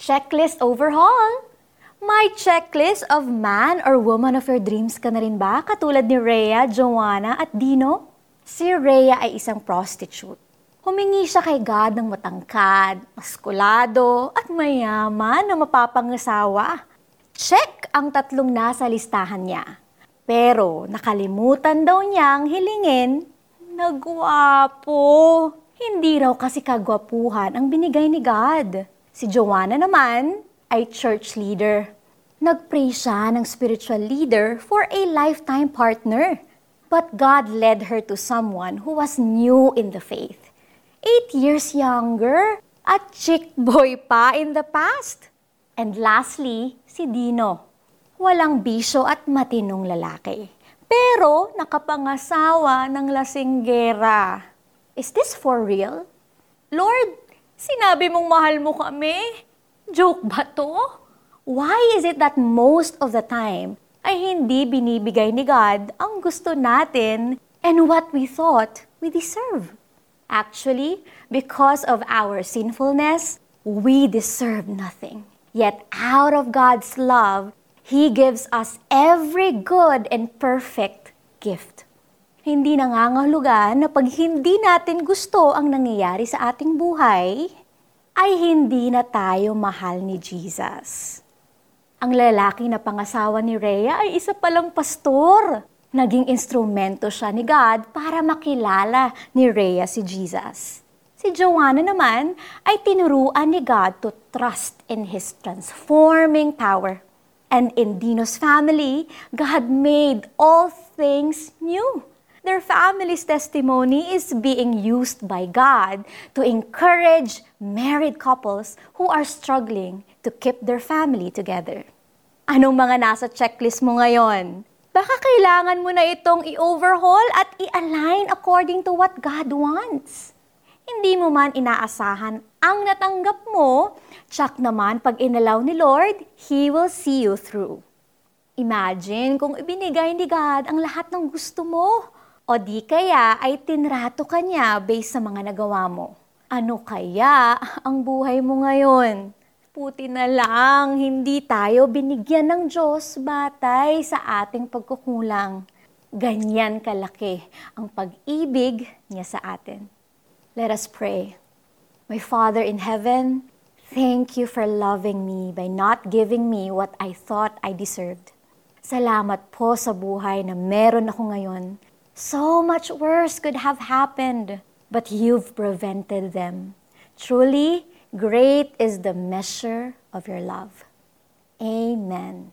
Checklist overhaul! May checklist of man or woman of your dreams ka na rin ba? Katulad ni Rhea, Joanna at Dino? Si Rhea ay isang prostitute. Humingi siya kay God ng matangkad, maskulado, at mayaman na mapapangasawa. Check ang tatlong nasa listahan niya. Pero nakalimutan daw niyang hilingin na gwapo. Hindi raw kasi kagwapuhan ang binigay ni God. Si Joanna naman ay church leader. Nagpray siya ng spiritual leader for a lifetime partner. But God led her to someone who was new in the faith. Eight years younger at chick boy pa in the past. And lastly, si Dino. Walang bisyo at matinong lalaki. Pero nakapangasawa ng lasinggera. Is this for real? Lord, sinabi mong mahal mo kami. Joke ba to? Why is it that most of the time ay hindi binibigay ni God ang gusto natin and what we thought we deserve? Actually, because of our sinfulness, we deserve nothing. Yet out of God's love, He gives us every good and perfect gift. Hindi nangangahulugan na pag hindi natin gusto ang nangyayari sa ating buhay, ay hindi na tayo mahal ni Jesus. Ang lalaki na pangasawa ni Rhea ay isa palang pastor. Naging instrumento siya ni God para makilala ni Rhea si Jesus. Si Joanna naman ay tinuruan ni God to trust in His transforming power. And in Dino's family, God made all things new. Their family's testimony is being used by God to encourage married couples who are struggling to keep their family together. Anong mga nasa checklist mo ngayon? Baka kailangan mo na itong i-overhaul at i-align according to what God wants. Hindi mo man inaasahan ang natanggap mo, tsak naman pag inalaw ni Lord, He will see you through. Imagine kung ibinigay ni God ang lahat ng gusto mo o di kaya ay tinrato ka niya based sa mga nagawa mo. Ano kaya ang buhay mo ngayon? Puti na lang, hindi tayo binigyan ng Diyos batay sa ating pagkukulang. Ganyan kalaki ang pag-ibig niya sa atin. Let us pray. My Father in heaven, thank you for loving me by not giving me what I thought I deserved. Salamat po sa buhay na meron ako ngayon So much worse could have happened, but you've prevented them. Truly, great is the measure of your love. Amen.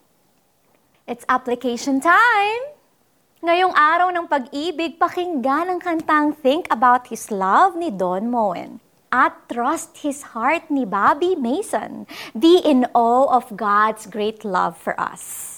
It's application time! Ngayong araw ng pag-ibig, pakinggan ang kantang Think About His Love ni Don Moen at Trust His Heart ni Bobby Mason. Be in awe of God's great love for us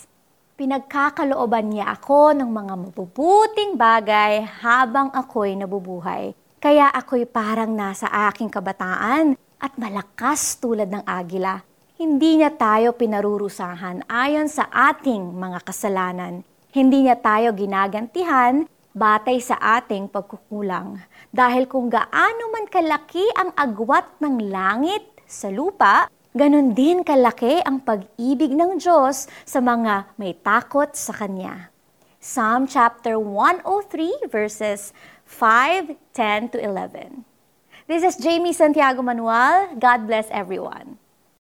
pinagkakalooban niya ako ng mga mabubuting bagay habang ako'y nabubuhay. Kaya ako'y parang nasa aking kabataan at malakas tulad ng agila. Hindi niya tayo pinarurusahan ayon sa ating mga kasalanan. Hindi niya tayo ginagantihan batay sa ating pagkukulang. Dahil kung gaano man kalaki ang agwat ng langit sa lupa, Ganon din kalaki ang pag-ibig ng Diyos sa mga may takot sa Kanya. Psalm chapter 103 verses 5, 10 to 11. This is Jamie Santiago Manuel. God bless everyone.